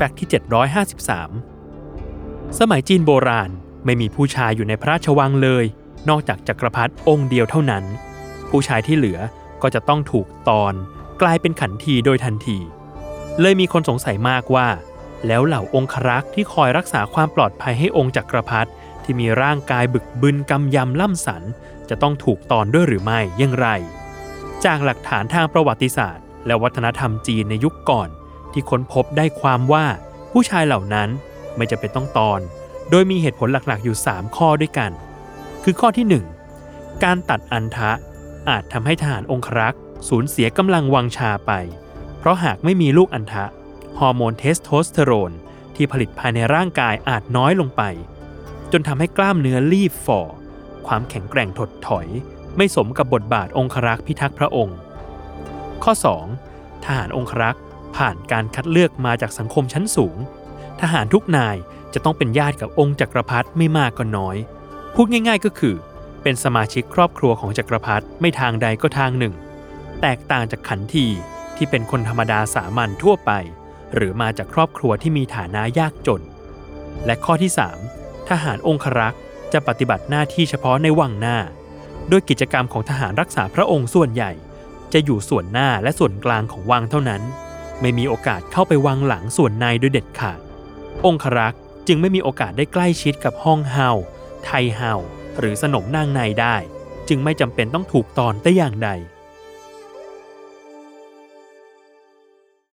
แฟกต์ที่ 753 สมัยจีนโบราณไม่มีผู้ชายอยู่ในพระราชวังเลย นอกจากจักรพรรดิองค์เดียวเท่านั้น ผู้ชายที่เหลือก็จะต้องถูกตอนกลายเป็นขันทีโดยทันที เลยมีคนสงสัยมากว่า แล้วเหล่าองครักษ์ที่คอยรักษาความปลอดภัยให้องค์จักรพรรดิที่มีร่างกายบึกบึนกำยำล่ำสัน จะต้องถูกตอนด้วยหรือไม่อย่างไร จากหลักฐานทางประวัติศาสตร์ และวัฒนธรรมจีนในยุคก่อน ที่ค้นพบได้ความว่าผู้ชายเหล่านั้นไม่จำเป็นต้องตอน โดยมีเหตุผลหลักๆอยู่ 3 ข้อด้วยกัน คือข้อที่ 1 การตัดอัณฑะอาจทำให้ทหารองครักษ์สูญเสียกำลังวังชาไป เพราะหากไม่มีลูกอัณฑะฮอร์โมนเทสโทสเตอโรนที่ผลิตภายในร่างกายอาจน้อยลงไป จนทำให้กล้ามเนื้อลีบฝ่อ ความแข็งแกร่งถดถอย ไม่สมกับบทบาทองครักษ์พิทักษ์พระองค์ ข้อ 2. ทหารองครักษ์ ผ่านการคัดเลือกมาจากสังคมชั้นสูง ทหารทุกนายจะต้องเป็นญาติกับองค์จักรพรรดิไม่มากก็น้อย พูดง่ายๆก็คือ เป็นสมาชิกครอบครัวของจักรพรรดิไม่ทางใดก็ทางหนึ่ง แตกต่างจากขันทีที่เป็นคนธรรมดาสามัญทั่วไป หรือมาจากครอบครัวที่มีฐานะยากจน และข้อที่ 3 ทหารองครักษ์จะปฏิบัติหน้าที่เฉพาะในวังหน้า โดยกิจกรรมของทหารรักษาพระองค์ส่วนใหญ่ จะอยู่ส่วนหน้าและส่วนกลางของวังเท่านั้น ไม่มีโอกาสเข้าไปวางหลังส่วนในโดยเด็ดขาด องครักษ์จึงไม่มีโอกาสได้ใกล้ชิดกับห้องเฮาไทเฮาหรือสนมนางในได้ จึงไม่จำเป็นต้องถูกตอนแต่อย่างใด